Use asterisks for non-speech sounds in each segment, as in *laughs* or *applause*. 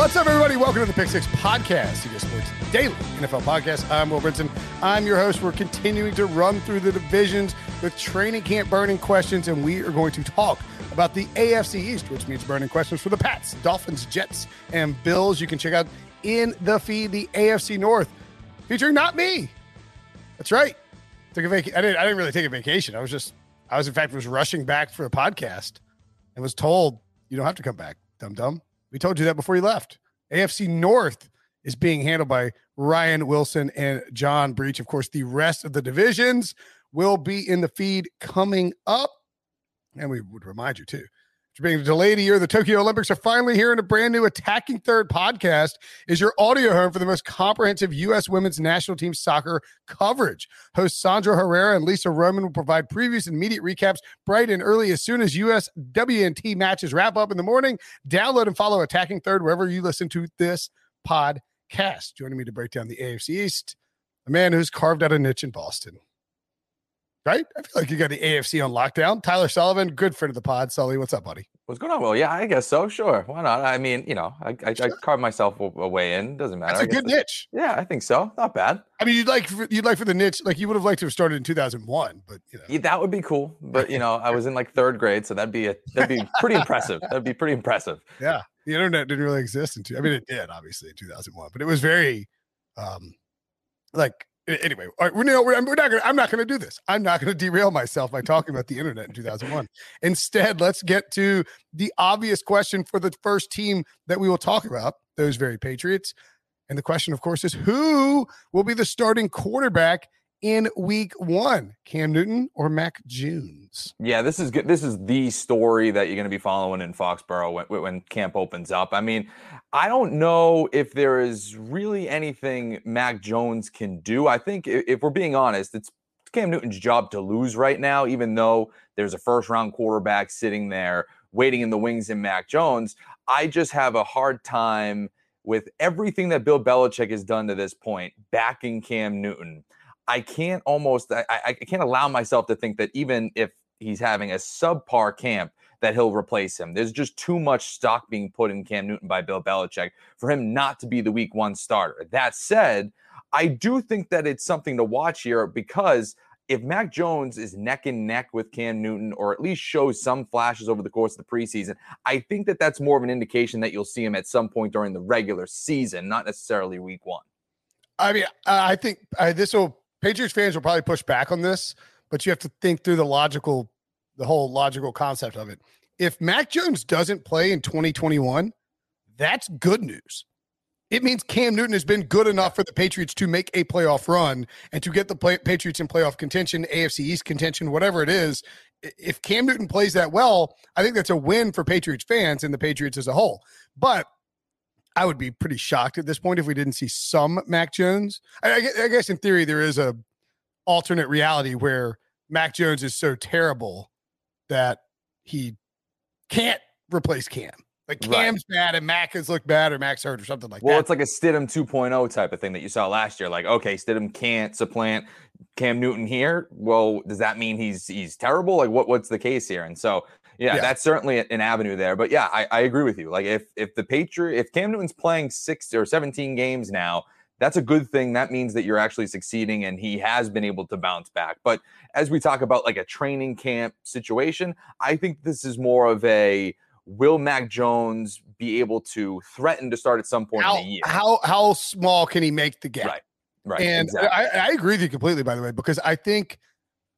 What's up, everybody? Welcome to the Pick Six Podcast, CBS Sports Daily NFL Podcast. I'm Will Brinson. I'm your host. We're continuing to run through the divisions with training camp burning questions, and we are going to talk about the AFC East, which means burning questions for the Pats, Dolphins, Jets, and Bills. You can check out in the feed the AFC North, featuring not me. That's right. Took a vac- I didn't. I didn't really take a vacation. I was just. I was in fact was rushing back for a podcast, and was told you don't have to come back, Dumb dum. We told you that before you left. AFC North is being handled by Ryan Wilson and John Breech. Of course, the rest of the divisions will be in the feed coming up. And we would remind you too after being delayed a year, the Tokyo Olympics are finally here, and a brand new Attacking Third podcast is your audio home for the most comprehensive U.S. women's national team soccer coverage. Hosts Sandra Herrera and Lisa Roman will provide previews and immediate recaps bright and early as soon as U.S. WNT matches wrap up in the morning. Download and follow Attacking Third wherever you listen to this podcast. Joining me to break down the AFC East, a man who's carved out a niche in Boston right? I feel like you got the AFC on lockdown. Tyler Sullivan, good friend of the pod. Sully, what's up, buddy? What's going on? Well, yeah, I guess so. Sure, why not? I mean, you know, I I, sure. I carved myself a way in. Doesn't matter. That's a good niche. Yeah, I think so. Not bad. I mean, you'd like for, you'd like for the niche, like you would have liked to have started in 2001, but you know, yeah, that would be cool. But you know, I was in like third grade, so that'd be a that'd be pretty impressive. That'd be pretty impressive. *laughs* Yeah, the internet didn't really exist in two. I mean, it did obviously in 2001, but it was very, um, like anyway, we're, we're, we're not gonna, I'm not going to do this. I'm not going *laughs* to derail myself by talking about the internet in 2001. Instead, let's get to the obvious question for the first team that we will talk about, those very Patriots. And the question, of course, is who will be the starting quarterback in week one Cam Newton or Mac Jones? Yeah, this is good. This is the story that you're going to be following in Foxborough when, when camp opens up. I mean, I don't know if there is really anything Mac Jones can do. I think if we're being honest, it's Cam Newton's job to lose right now, even though there's a first round quarterback sitting there waiting in the wings in Mac Jones. I just have a hard time with everything that Bill Belichick has done to this point, backing Cam Newton. I can't almost I, I can't allow myself to think that even if he's having a subpar camp that he'll replace him. There's just too much stock being put in Cam Newton by Bill Belichick for him not to be the week one starter. That said, I do think that it's something to watch here because if Mac Jones is neck and neck with Cam Newton, or at least shows some flashes over the course of the preseason, I think that that's more of an indication that you'll see him at some point during the regular season, not necessarily week one. I mean, I think this will Patriots fans will probably push back on this, but you have to think through the logical, the whole logical concept of it. If Mac Jones doesn't play in 2021, that's good news. It means Cam Newton has been good enough for the Patriots to make a playoff run and to get the play- Patriots in playoff contention, AFC East contention, whatever it is. If Cam Newton plays that well, I think that's a win for Patriots fans and the Patriots as a whole. But I would be pretty shocked at this point if we didn't see some Mac Jones. I, I, guess in theory there is a alternate reality where Mac Jones is so terrible that he can't replace Cam. Like Cam's right. bad and Mac has looked bad or Mac's hurt or something like well, that. Well, it's like a Stidham 2.0 type of thing that you saw last year. Like, okay, Stidham can't supplant Cam Newton here. Well, does that mean he's he's terrible? Like, what what's the case here? And so yeah, yeah, that's certainly an avenue there. But yeah, I, I agree with you. Like if if the Patriot if Cam Newton's playing six or 17 games now, that's a good thing. That means that you're actually succeeding and he has been able to bounce back. But as we talk about like a training camp situation, I think this is more of a will Mac Jones be able to threaten to start at some point how, in the year? How how small can he make the gap? Right. Right. And exactly. I, I agree with you completely, by the way, because I think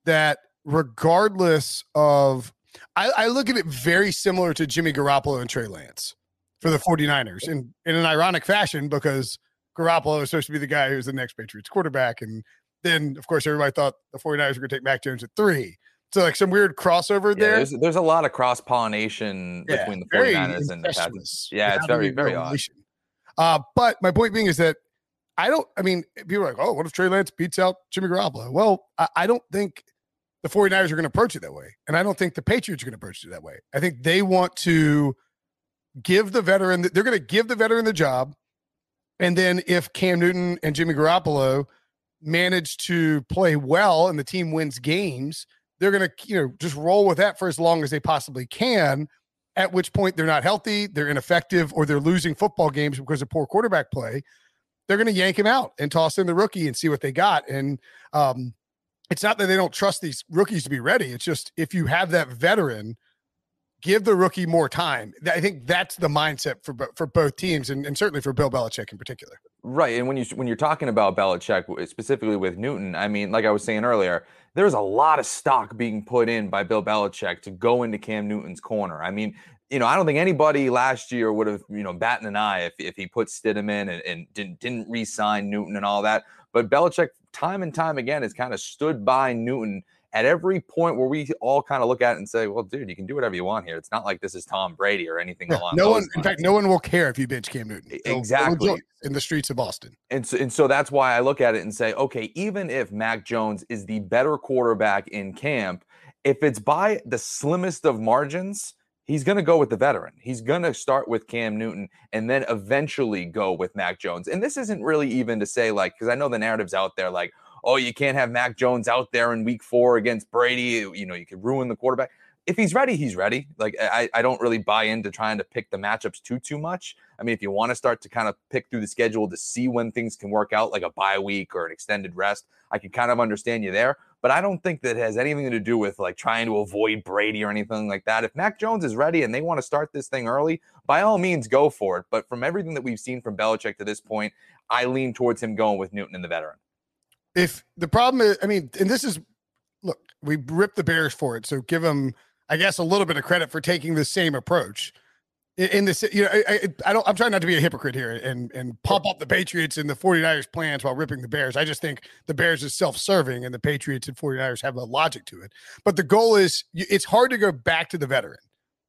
that regardless of I, I, look at it very similar to Jimmy Garoppolo and Trey Lance for the 49ers in, in an ironic fashion because Garoppolo is supposed to be the guy who's the next Patriots quarterback. And then of course everybody thought the 49ers were going to take Mac Jones at three. So like some weird crossover Yeah, there. there's, there's a lot of cross pollination Yeah, between the very 49ers and the Patriots. Yeah, it's very, very odd. Uh, but my point being is that I don't, I mean, people are like, oh, what if Trey Lance beats out Jimmy Garoppolo? Well, I, I don't think the 49ers are going to approach it that way. And I don't think the Patriots are going to approach it that way. I think they want to give the veteran, they're going to give the veteran the job. And then if Cam Newton and Jimmy Garoppolo manage to play well and the team wins games, they're going to, you know, just roll with that for as long as they possibly can. At which point they're not healthy, they're ineffective, or they're losing football games because of poor quarterback play. They're going to yank him out and toss in the rookie and see what they got. And um, it's not that they don't trust these rookies to be ready. It's just if you have that veteran, give the rookie more time. I think that's the mindset for for both teams, and, and certainly for Bill Belichick in particular. Right, and when you when you're talking about Belichick specifically with Newton, I mean, like I was saying earlier, there's a lot of stock being put in by Bill Belichick to go into Cam Newton's corner. I mean, you know, I don't think anybody last year would have, you know, batting an eye if, if he put Stidham in and, and didn't didn't re-sign Newton and all that. But Belichick, time and time again, has kind of stood by Newton at every point where we all kind of look at it and say, "Well, dude, you can do whatever you want here. It's not like this is Tom Brady or anything Yeah, along no one, in fact, no one will care if you bench Cam Newton. They'll exactly. in the streets of Boston. And so, and so that's why I look at it and say, okay, even if Mac Jones is the better quarterback in camp, if it's by the slimmest of margins, he's going to go with the veteran. He's going to start with Cam Newton and then eventually go with Mac Jones. And this isn't really even to say, like, because I know the narrative's out there, like, oh, you can't have Mac Jones out there in week four against Brady. You know, you could ruin the quarterback. If he's ready, he's ready. Like I, I don't really buy into trying to pick the matchups too too much. I mean, if you want to start to kind of pick through the schedule to see when things can work out, like a bye week or an extended rest, I can kind of understand you there. But I don't think that has anything to do with like trying to avoid Brady or anything like that. If Mac Jones is ready and they want to start this thing early, by all means, go for it. But from everything that we've seen from Belichick to this point, I lean towards him going with Newton and the veteran. If the problem is, I mean, and this is, look, we ripped the Bears for it, so give them, I guess, a little bit of credit for taking the same approach. In, this, you know, I, I, I don't, I'm trying not to be a hypocrite here and and pump up the Patriots and the 49ers plans while ripping the Bears. I just think the Bears is self-serving and the Patriots and 49ers have a logic to it. But the goal is, it's hard to go back to the veteran.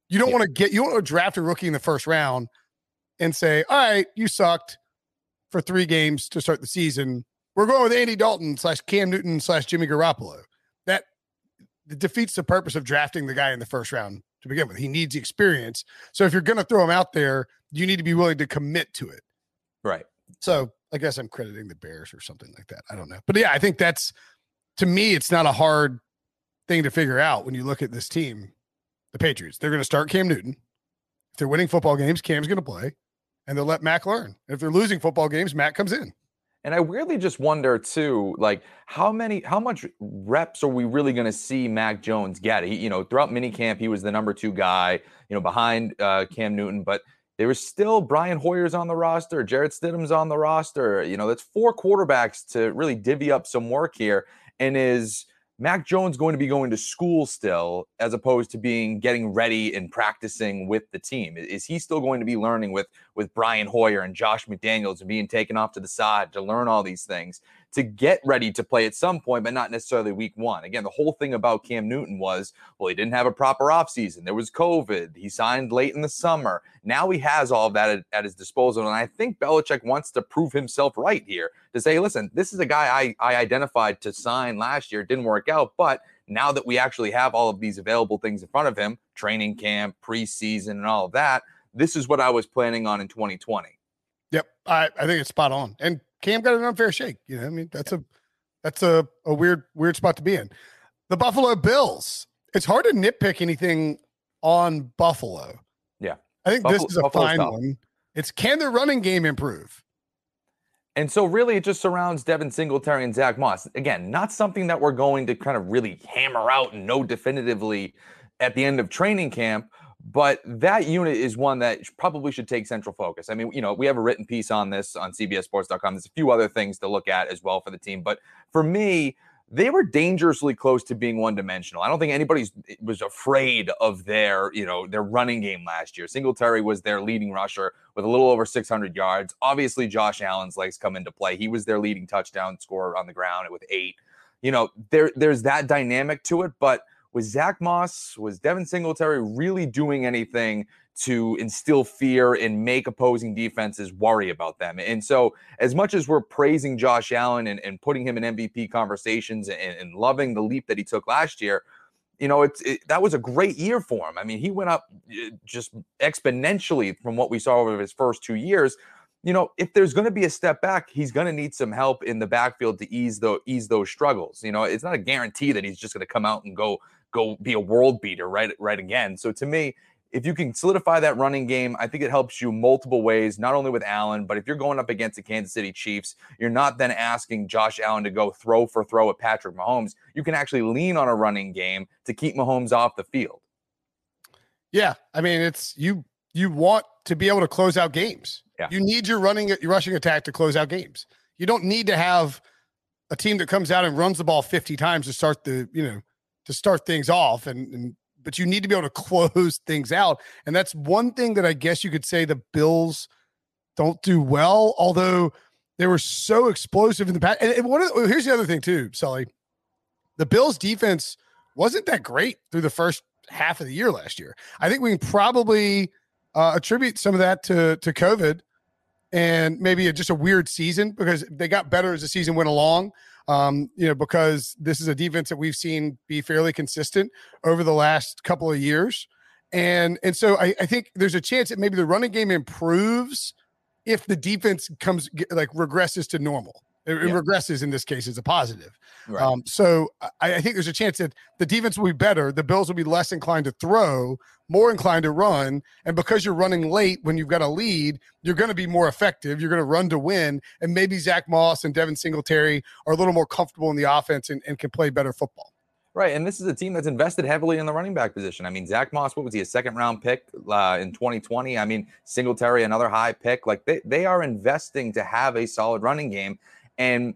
You don't Yeah. want to get, you don't want to draft a rookie in the first round and say, all right, you sucked for three games to start the season. We're going with Andy Dalton slash Cam Newton slash Jimmy Garoppolo. That defeats the purpose of drafting the guy in the first round to begin with. He needs experience. So if you're going to throw him out there, you need to be willing to commit to it. Right. So I guess I'm crediting the Bears or something like that. I don't know. But yeah, I think that's to me, it's not a hard thing to figure out when you look at this team, the Patriots. They're going to start Cam Newton. If they're winning football games, Cam's going to play, and they'll let Mac learn. If they're losing football games, Mac comes in. And I weirdly just wonder too, like how many, how much reps are we really going to see Mac Jones get? He, you know, throughout minicamp, he was the number two guy, you know, behind uh, Cam Newton, but there was still Brian Hoyer's on the roster, Jarrett Stidham's on the roster. You know, that's four quarterbacks to really divvy up some work here. And is Mac Jones going to be going to school still, as opposed to being getting ready and practicing with the team? Is he still going to be learning with with Brian Hoyer and Josh McDaniels and being taken off to the side to learn all these things to get ready to play at some point, but not necessarily week one. Again, the whole thing about mm-hmm. Cam Newton was, well, he didn't have a proper offseason. There was COVID. He signed late in the summer. Now he has all of that at, at his disposal. And I think Belichick wants to prove himself right here to say, listen, this is a guy I, I identified to sign last year. It didn't work out, but now that we actually have all of these available things in front of him, training camp, preseason, and all of that, this is what I was planning on in 2020. I, I think it's spot on. And Cam got an unfair shake. You know, I mean, that's a that's a, a weird weird spot to be in. The Buffalo Bills. It's hard to nitpick anything on Buffalo. Yeah. I think Buffalo- this is a Buffalo's fine tough. one. It's can their running game improve? And so, really, it just surrounds Devin Singletary and Zach Moss. Again, not something that we're going to kind of really hammer out and know definitively at the end of training camp. But that unit is one that probably should take central focus. I mean, you know, we have a written piece on this on CBSSports.com. There's a few other things to look at as well for the team. But for me, they were dangerously close to being one dimensional. I don't think anybody eh, was afraid of their, you know, their running game last year. Singletary was their leading rusher with a little over 600 yards. Obviously, Josh Allen's legs come into play. He was their leading touchdown scorer on the ground with eight. You know, there there's that dynamic to it, but was Zach Moss, was Devin Singletary really doing anything to instill fear and make opposing defenses worry about them. And so, as much as we're praising Josh Allen and, and putting him in MVP conversations and, and, loving the leap that he took last year, you know, it's it, that was a great year for him. I mean, he went up uh, just exponentially from what we saw over his first two years. You know, if there's going to be a step back, he's going to need some help in the backfield to ease the ease those struggles. You know, it's not a guarantee that he's just going to come out and go go be a world beater right right again. So to me, if you can solidify that running game, I think it helps you multiple ways, not only with Allen, but if you're going up against the Kansas City Chiefs, you're not then asking Josh Allen to go throw for throw at Patrick Mahomes. You can actually lean on a running game to keep Mahomes off the field. Yeah, I mean, it's you you want to be able to close out games. Yeah. You need your running your rushing attack to close out games. You don't need to have a team that comes out and runs the ball 50 times to start the, you know, to start things off and, and but you need to be able to *laughs* close things out. And that's one thing that I guess you could say the Bills don't do well, although they were so explosive in the past. And one of the, here's the other thing too, Sully. The Bills defense wasn't that great through the first half of the year last year. I think we can probably uh, attribute some of that to to COVID and maybe a, just a weird season because they got better as the season went along um, you know, because this is a defense that we've seen be fairly consistent over the last couple of years. And and so I, I think there's a chance that maybe the running game improves if the defense comes like regresses to normal. It, yeah. regresses in this case is a positive. Right. Um, so I, I, think there's a chance that the defense will be better. The Bills will be less inclined to throw, more inclined to run. And because you're running late when you've got a lead, you're going to be more effective. You're going to run to win. And maybe Zach Moss and Devin Singletary are a little more comfortable in the offense and, and can play better football. Right, and this is a team that's invested heavily in the running back position. I mean, Zach Moss, what was he, a second round pick uh, in 2020? I mean, Singletary, another high pick. Like they, they are investing to have a solid running game. And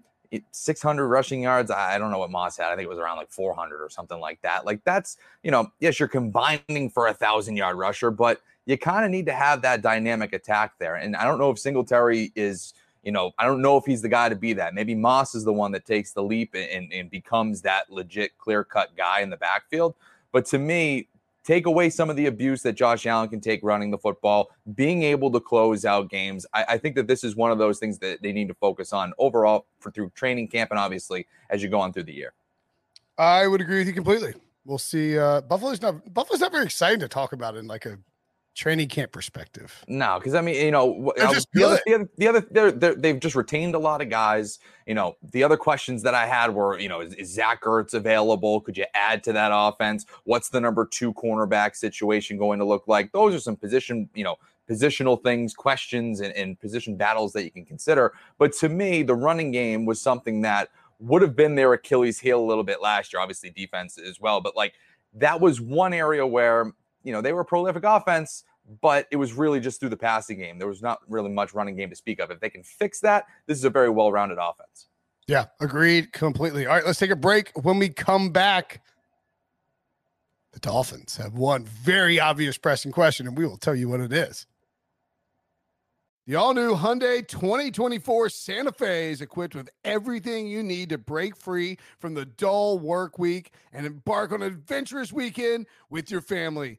600 rushing yards. I don't know what Moss had. I think it was around like 400 or something like that. Like that's, you know, yes, you're combining for a thousand yard rusher, but you kind of need to have that dynamic attack there. And I don't know if Singletary is, you know, I don't know if he's the guy to be that. Maybe Moss is the one that takes the leap and, and becomes that legit clear cut guy in the backfield. But to me, take away some of the abuse that Josh Allen can take running the football, being able to close out games. I, I, think that this is one of those things that they need to focus on overall for through training camp and obviously as you go on through the year. I would agree with you completely. We'll see. Uh, Buffalo's not Buffalo's not very exciting to talk about in like a training camp perspective. No, because I mean, you know, the other, the other, the other, they're, they're, they've just retained a lot of guys. You know, the other questions that I had were, you know, is, is Zach Ertz available? Could you add to that offense? What's the number two cornerback situation going to look like? Those are some position, you know, positional things, questions, and, and position battles that you can consider. But to me, the running game was something that would have been their Achilles heel a little bit last year. Obviously, defense as well, but like that was one area where you know, they were a prolific offense, but it was really just through the passing game. There was not really much running game to speak of. If they can fix that, this is a very well rounded offense. Yeah, agreed completely. All right, let's take a break. When we come back, the Dolphins have one very obvious pressing question, and we will tell you what it is. The all new Hyundai 2024 Santa Fe is equipped with everything you need to break free from the dull work week and embark on an adventurous weekend with your family.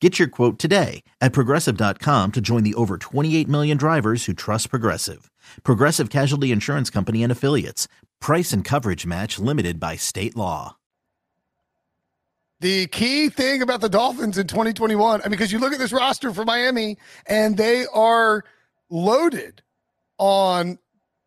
Get your quote today at progressive.com to join the over 28 million drivers who trust Progressive. Progressive Casualty Insurance Company and Affiliates. Price and coverage match limited by state law. The key thing about the Dolphins in 2021, I mean, because you look at this roster for Miami and they are loaded on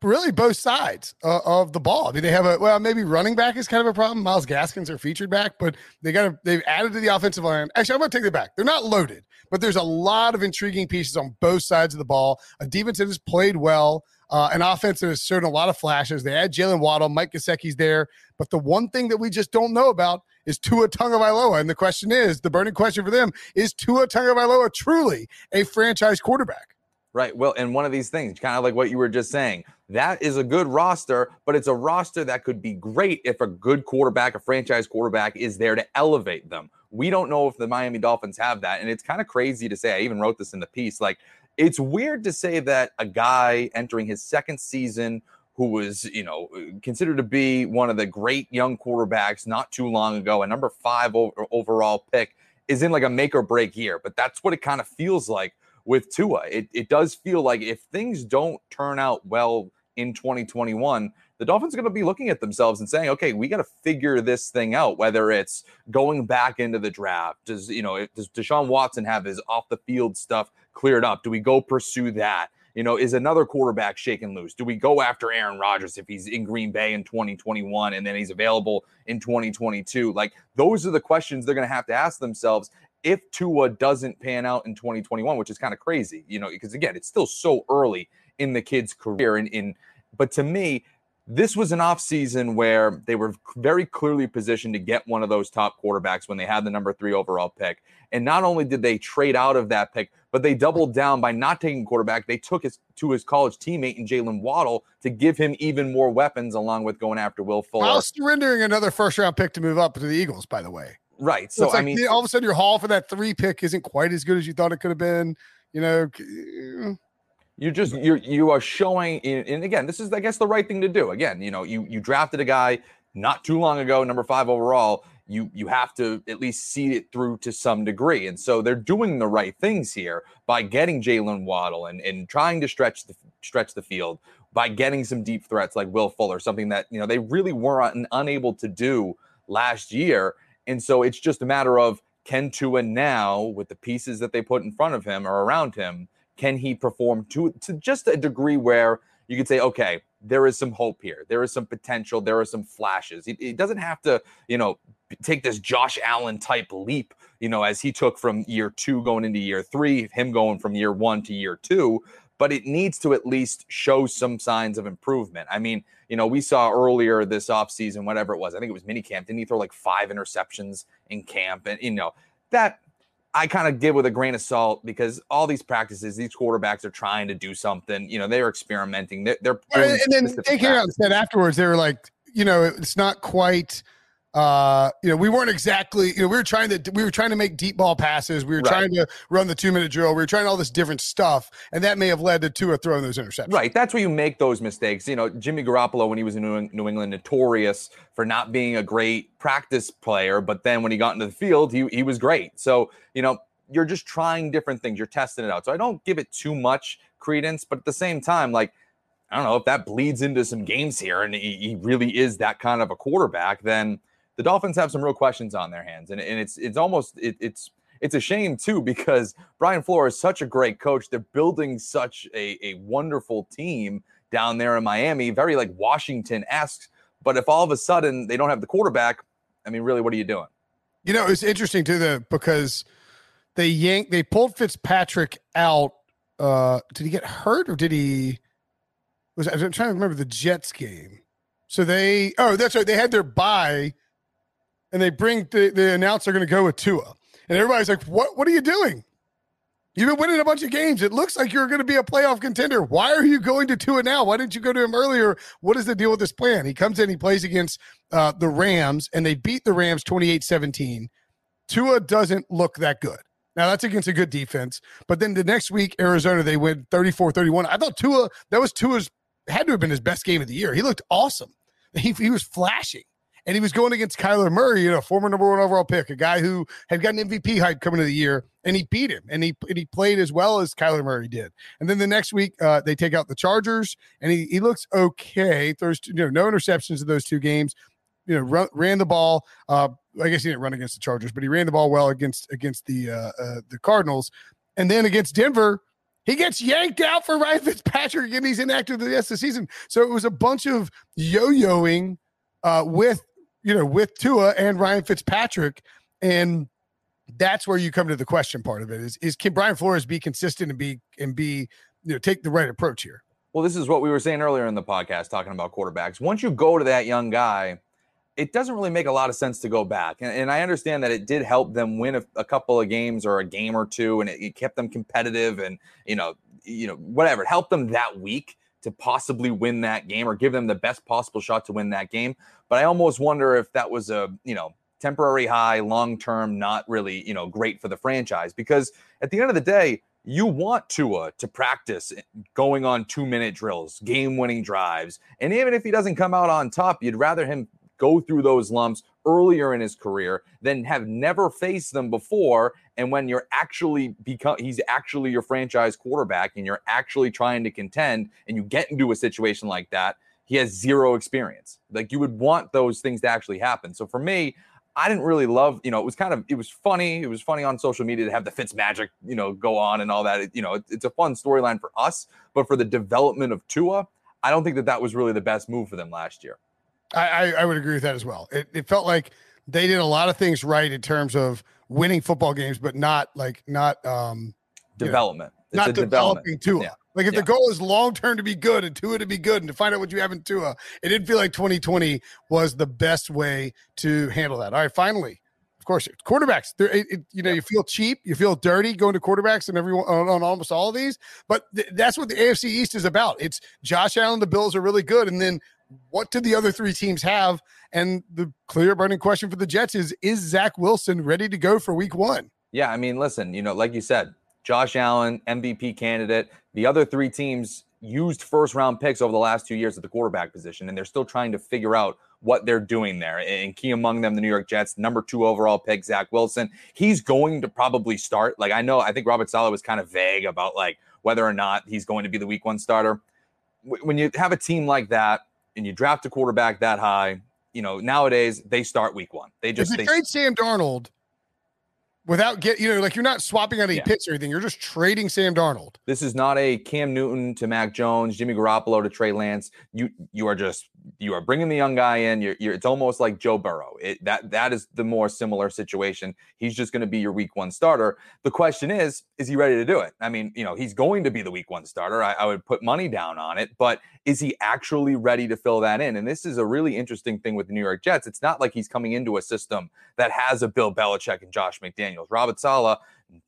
really both sides uh, of the ball. I mean, they have a well, maybe running back is kind of a problem. Myles Gaskin's are featured back, but they got to they've added to the offensive line. Actually, I'm going to take it back. They're not loaded, but there's a lot of intriguing pieces on both sides of the ball. A defense that has played well. Uh, an offense that has shown a lot of flashes. They had Jaylen Waddle, Mike Gesicki's there, but the one thing that we just don't know about is Tua Tagovailoa, and the question is, the burning question for them is Tua Tagovailoa truly a franchise quarterback? Right. Well, and one of these things, kind of like what you were just saying, that is a good roster, but it's a roster that could be great if a good quarterback, a franchise quarterback, is there to elevate them. We don't know if the Miami Dolphins have that. And it's kind of crazy to say. I even wrote this in the piece. Like, it's weird to say that a guy entering his second season who was, you know, considered to be one of the great young quarterbacks not too long ago, a number five overall pick, is in like a make or break year. But that's what it kind of feels like with Tua. It, it does feel like if things don't turn out well in 2021, the Dolphins are going to be looking at themselves and saying, okay, we got to figure this thing out, whether it's going back into the draft. Does, you know, does Deshaun Watson have his off the field stuff cleared up? Do we go pursue that? You know, is another quarterback shaken loose? Do we go after Aaron Rodgers if he's in Green Bay in 2021 and then he's available in 2022? Like, those are the questions they're going to have to ask themselves if Tua doesn't pan out in 2021, which is kind of crazy, you know, because again, it's still so early in the kid's career. And in, but to me, this was an offseason where they were very clearly positioned to get one of those top quarterbacks when they had the number three overall pick. And not only did they trade out of that pick, but they doubled down by not taking quarterback. They took his to his college teammate in Jaylen Waddle to give him even more weapons, along with going after Will Fuller. While surrendering another first round pick to move up to the Eagles, by the way. Right. So, so I mean, all of a sudden your haul for that three pick isn't quite as good as you thought it could have been. You know, eh. you're just you're you are showing, and again, this is I guess the right thing to do. Again, you know, you you drafted a guy not too long ago, number five overall. You you have to at least see it through to some degree, and so they're doing the right things here by getting Jaylen Waddle and and trying to stretch the stretch the field by getting some deep threats like Will Fuller, something that you know they really were un, unable to do last year and so it's just a matter of can Tua now, with the pieces that they put in front of him or around him, can he perform to, to just a degree where you could say, okay, there is some hope here. There is some potential. There are some flashes. He, he doesn't have to, you know, take this Josh Allen type leap, you know, as he took from year two going into year three, him going from year one to year two but it needs to at least show some signs of improvement. I mean, you know, we saw earlier this offseason, whatever it was, I think it was minicamp, didn't he throw like five interceptions in camp? And, you know, that I kind of give with a grain of salt because all these practices, these quarterbacks are trying to do something. You know, they're experimenting. They're, they're and then they came out and said afterwards, they were like, you know, it's not quite uh, you know, we weren't exactly, you know, we were trying to, we were trying to make deep ball passes. We were right. trying to run the two minute drill. We were trying all this different stuff. And that may have led to Tua throwing those interceptions. Right. That's where you make those mistakes. You know, Jimmy Garoppolo, when he was in New England, notorious for not being a great practice player. But then when he got into the field, he, he was great. So, you know, you're just trying different things. You're testing it out. So I don't give it too much credence. But at the same time, like, I don't know if that bleeds into some games here and he, he really is that kind of a quarterback, then – the Dolphins have some real questions on their hands, and, and it's it's almost it, it's it's a shame too because Brian Flores is such a great coach. They're building such a, a wonderful team down there in Miami, very like Washington esque. But if all of a sudden they don't have the quarterback, I mean, really, what are you doing? You know, it's interesting too, the because they yanked they pulled Fitzpatrick out. Uh, did he get hurt or did he? Was I'm trying to remember the Jets game. So they oh that's right they had their bye and they bring the, announcer going to go with Tua. And everybody's like, "What? What are you doing? You've been winning a bunch of games. It looks like you're going to be a playoff contender. Why are you going to Tua now? Why didn't you go to him earlier? What is the deal with this plan? He comes in, he plays against uh, the Rams, and they beat the Rams 28 17. Tua doesn't look that good. Now, that's against a good defense. But then the next week, Arizona, they win 34 31. I thought Tua, that was Tua's, had to have been his best game of the year. He looked awesome. He, he was flashing and he was going against Kyler Murray, you know, former number one overall pick, a guy who had gotten MVP hype coming to the year, and he beat him, and he and he played as well as Kyler Murray did. And then the next week, uh, they take out the Chargers, and he he looks okay. Throws you know no interceptions in those two games. You know, run, ran the ball. Uh, I guess he didn't run against the Chargers, but he ran the ball well against against the uh, uh, the Cardinals, and then against Denver. He gets yanked out for Ryan Fitzpatrick and he's inactive the rest of the season. So it was a bunch of yo-yoing uh, with you know, with Tua and Ryan Fitzpatrick. And that's where you come to the question part of it is is can Brian Flores be consistent and be and be you know take the right approach here? Well, this is what we were saying earlier in the podcast talking about quarterbacks. Once you go to that young guy, it doesn't really make a lot of sense to go back. And, and I understand that it did help them win a, a, couple of games or a game or two, and it, it kept them competitive and you know, you know, whatever. It helped them that week to possibly win that game or give them the best possible shot to win that game. But I almost wonder if that was a, you know, temporary high, long term, not really, you know, great for the franchise because at the end of the day, you want Tua to practice eh, going on two minute drills, game winning drives. And even if he doesn't come out on top, you'd rather him go through those lumps earlier in his career than have never faced them before. And when you're actually become, he's actually your franchise quarterback and you're actually trying to contend and you get into a situation like that, he has zero experience. Like you would want those things to actually happen. So for me, I didn't really love, you know, it was kind of, it was funny. It was funny on social media to have the Fitz magic, you know, go on and all that. It, you know, it, it's a fun storyline for us, but for the development of Tua, I don't think that that was really the best move for them last year. I, I, would agree with that as well. It, it felt like they did a lot of things right in terms of winning football games, but not like not um development. You know, not developing Tua. Yeah. Like if yeah. the goal is long term to be good and Tua to be good and to find out what you have in Tua, it didn't feel like 2020 was the best way to handle that. All right, finally, of course, quarterbacks. It, it, you know, you feel cheap, you feel dirty going to quarterbacks and everyone on, on almost all of these. But th- that's what the AFC East is about. It's Josh Allen. The Bills are really good, and then what did the other three teams have? And the clear burning question for the Jets is Is Zach Wilson ready to go for week one? Yeah. I mean, listen, you know, like you said, Josh Allen, MVP candidate. The other three teams used first round picks over the last two years at the quarterback position, and they're still trying to figure out what they're doing there. And key among them, the New York Jets, number two overall pick, Zach Wilson. He's going to probably start. Like, I know, I think Robert Saleh was kind of vague about like whether or not he's going to be the week one starter. When you have a team like that, and you draft a quarterback that high, you know, nowadays they start week one. They just if you they, trade Sam Darnold without get you know like you're not swapping out any yeah. picks or anything. You're just trading Sam Darnold. This is not a Cam Newton to Mac Jones, Jimmy Garoppolo to Trey Lance. You you are just you are bringing the young guy in. You're, you're it's almost like Joe Burrow. It, that that is the more similar situation. He's just going to be your week one starter. The question is, is he ready to do it? I mean, you know, he's going to be the week one starter. I, I would put money down on it, but is he actually ready to fill that in? And this is a really interesting thing with the New York Jets. It's not like he's coming into a system that has a Bill Belichick and Josh McDaniels. Robert Saleh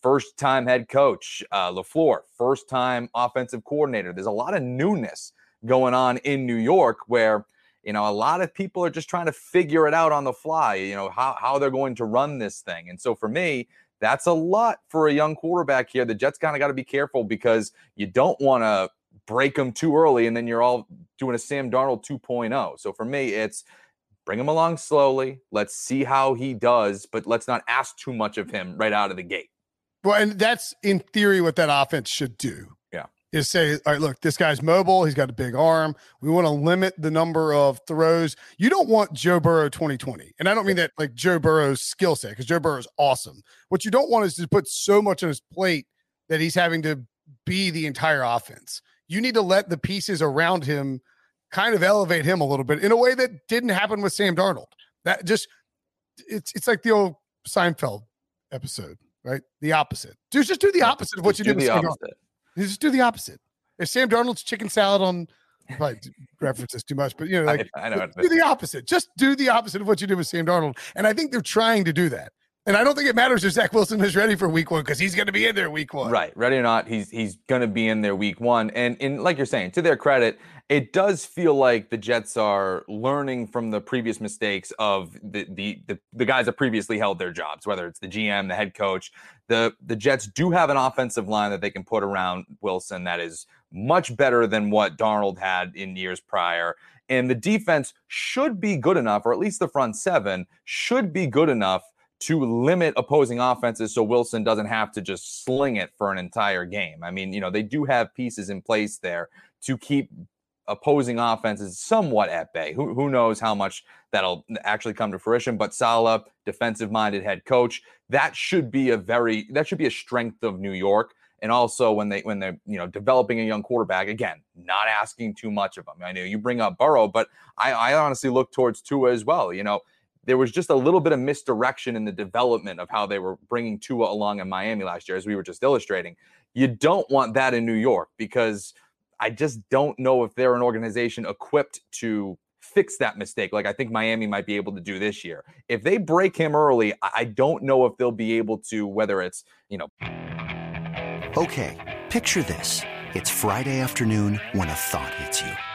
first time head coach, uh, LaFleur, first time offensive coordinator. There's a lot of newness going on in New York where you know a lot of people are just trying to figure it out on the fly you know how, how they're going to run this thing. And so for me that's a lot for a young quarterback here. The jets kind of got to be careful because you don't want to break them too early and then you're all doing a sam darnold 2.0 so for me it's bring him along slowly. Let's see how he does but let's not ask too much of him right out of the gate. Well and that's in theory what that offense should do is say, all right, look, this guy's mobile. He's got a big arm. We want to limit the number of throws. You don't want Joe Burrow 2020. And I don't mean that like Joe Burrow's skill set, because Joe Burrow is awesome. What you don't want is to put so much on his plate that he's having to be the entire offense. You need to let the pieces around him kind of elevate him a little bit in a way that didn't happen with Sam Darnold. That just it's it's like the old Seinfeld episode, right? The opposite. Just just do the opposite of what just you did with Sam opposite. Darnold. Just do the opposite. If Sam Darnold's chicken salad on probably references too much, but you know, like I, I know do the opposite. Just do the opposite of what you did with Sam Darnold. And I think they're trying to do that. And I don't think it matters if Zach Wilson is ready for week one because he's going to be in there week one. Right, ready or not, he's he's going to be in there week one. And in like you're saying, to their credit, it does feel like the Jets are learning from the previous mistakes of the the the, the guys that previously held their jobs, whether it's the GM, the head coach. The the Jets do have an offensive line that they can put around Wilson that is much better than what Darnold had in years prior. And the defense should be good enough, or at least the front seven should be good enough to limit opposing offenses so Wilson doesn't have to just sling it for an entire game. I mean, you know, they do have pieces in place there to keep opposing offenses somewhat at bay. Who, who knows how much that'll actually come to fruition, but Saleh, defensive minded head coach, that should be a very that should be a strength of New York. And also when they when they're you know developing a young quarterback, again, not asking too much of them. I know you bring up Burrow, but I, I honestly look towards Tua as well. You know, there was just a little bit of misdirection in the development of how they were bringing Tua along in Miami last year, as we were just illustrating. You don't want that in New York because I just don't know if they're an organization equipped to fix that mistake like I think Miami might be able to do this year. If they break him early, I don't know if they'll be able to, whether it's, you know. Okay, picture this. It's Friday afternoon when a thought hits you.